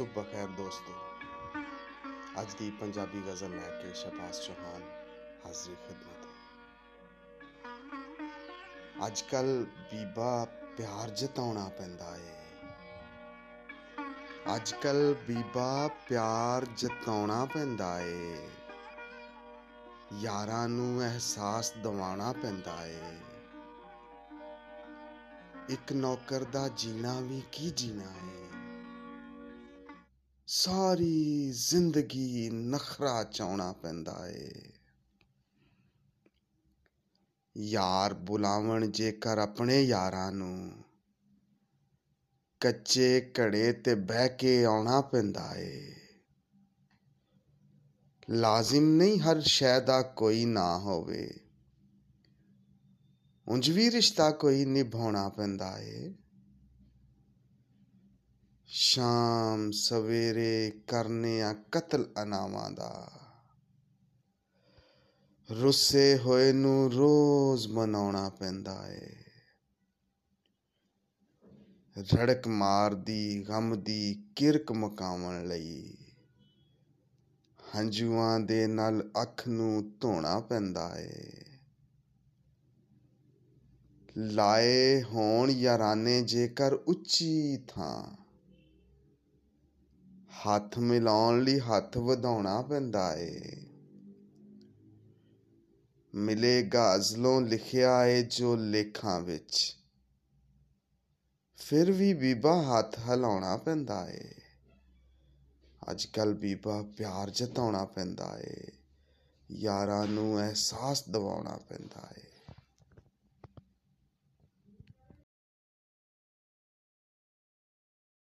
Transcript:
ਸੁਬਹ ਖੈਰ ਦੋਸਤੋ। ਅੱਜ ਦੀ ਪੰਜਾਬੀ ਗਜ਼ਲ ਲੈ ਕੇ ਸ਼ਬਾਸ ਚੌਹਾਨ ਹਾਜ਼ਰੀ ਖਿਦਮਤ ਹੈ। ਅੱਜ ਕੱਲ ਬੀਬਾ ਪਿਆਰ ਜਤਾਉਣਾ ਪੈਂਦਾ ਏ। ਅੱਜ ਕੱਲ ਬੀਬਾ ਪਿਆਰ ਜਤਾਉਣਾ ਪੈਂਦਾ ਏ। ਯਾਰਾਂ ਨੂੰ ਅਹਿਸਾਸ ਦਿਵਾਉਣਾ ਪੈਂਦਾ ਏ। ਇੱਕ ਨੌਕਰ ਦਾ ਜੀਣਾ ਵੀ ਕੀ ਜੀਣਾ ਏ? ਸਾਰੀ ਜ਼ਿੰਦਗੀ ਨਖਰਾ ਚਾਉਣਾ ਪੈਂਦਾ ਏ। ਯਾਰ ਬੁਲਾਵਣ ਜੇਕਰ ਆਪਣੇ ਯਾਰਾਂ ਨੂੰ ਕੱਚੇ ਘੜੇ ਤੇ ਬਹਿ ਕੇ ਆਉਣਾ ਪੈਂਦਾ ਏ। ਲਾਜ਼ਮ ਨਹੀਂ ਹਰ ਸ਼ੈ ਦਾ ਕੋਈ ਨਾ ਹੋਵੇ। ਉਂਝ ਵੀ ਰਿਸ਼ਤਾ ਕੋਈ ਨਿਭਾਉਣਾ ਪੈਂਦਾ ਏ। ਸ਼ਾਮ ਸਵੇਰੇ ਕਰਨੇ ਆ ਕਤਲ ਅਨਾਵਾਂ ਦਾ। ਰੁੱਸੇ ਹੋਏ ਨੂੰ ਰੋਜ਼ ਮਨਾਉਣਾ ਪੈਂਦਾ ਏ। ਰੜਕ ਮਾਰਦੀ ਗਮ ਦੀ ਕਿਰਕ ਮਕਾਵਣ ਲਈ। ਹੰਝੂਆਂ ਦੇ ਨਾਲ ਅੱਖ ਨੂੰ ਧੋਣਾ ਪੈਂਦਾ ਏ। ਲਾਏ ਹੋਣ ਯਾਰਾਨੇ ਜੇਕਰ ਉੱਚੀ ਥਾਂ। ਹੱਥ ਮਿਲਾਉਣ ਲਈ ਹੱਥ ਵਧਾਉਣਾ ਪੈਂਦਾ ਏ। ਮਿਲੇਗਾ ਅਜ਼ਲੋਂ ਲਿਖਿਆ ਏ ਜੋ ਲੇਖਾਂ ਵਿੱਚ। ਫਿਰ ਵੀ ਬੀਬਾ ਹੱਥ ਹਿਲਾਉਣਾ ਪੈਂਦਾ ਏ। ਅੱਜ ਕੱਲ ਬੀਬਾ ਪਿਆਰ ਜਤਾਉਣਾ ਪੈਂਦਾ ਏ। ਯਾਰਾਂ ਨੂੰ ਅਹਿਸਾਸ ਦਿਵਾਉਣਾ ਪੈਂਦਾ ਏ।